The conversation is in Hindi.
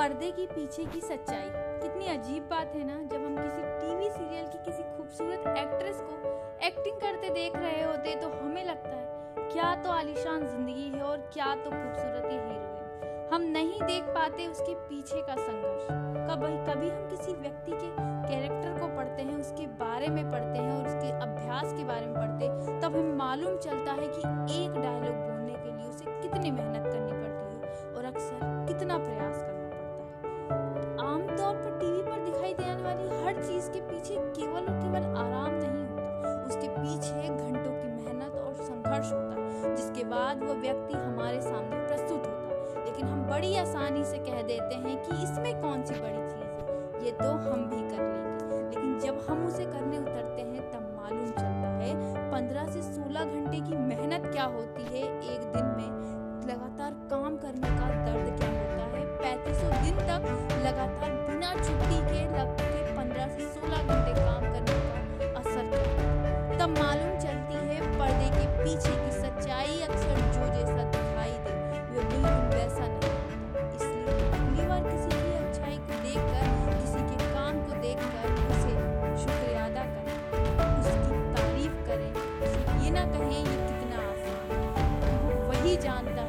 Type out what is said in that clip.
पर्दे के पीछे की सच्चाई। कितनी अजीब बात है ना, जब हम किसी टीवी सीरियल की किसी खूबसूरत एक्ट्रेस को एक्टिंग करते देख रहे होते तो हमें लगता है, क्या तो आलिशान ज़िंदगी है और क्या तो खूबसूरत हीरोइन। हम नहीं देख पाते उसके पीछे का संघर्ष। कभी कभी हम किसी व्यक्ति के कैरेक्टर को पढ़ते हैं, उसके बारे में पढ़ते हैं और उसके अभ्यास के बारे में पढ़ते तब हमें मालूम चलता है कि एक डायलॉग बोलने के लिए उसे कितनी मेहनत पीछे घंटों की मेहनत और संघर्ष होता है, जिसके बाद वह व्यक्ति हमारे सामने प्रस्तुत होता है। लेकिन हम बड़ी आसानी से कह देते हैं कि इसमें कौन सी बड़ी चीज़ है? ये तो हम भी कर लेंगे। लेकिन जब हम उसे करने उतरते हैं, तब मालूम चलता है, पंद्रह से सोलह घंटे की मेहनत क्या होती मालूम चलती है पर्दे के पीछे की सच्चाई अक्सर जो जैसा दिखाई दे वह बिल्कुल वैसा नहीं इसलिए अगली बार किसी की अच्छाई को देखकर, किसी के काम को देखकर उसे शुक्रिया अदा करें। उसकी तारीफ़ करें। उसे ये ना कहें ये कितना आसान वो वही जानता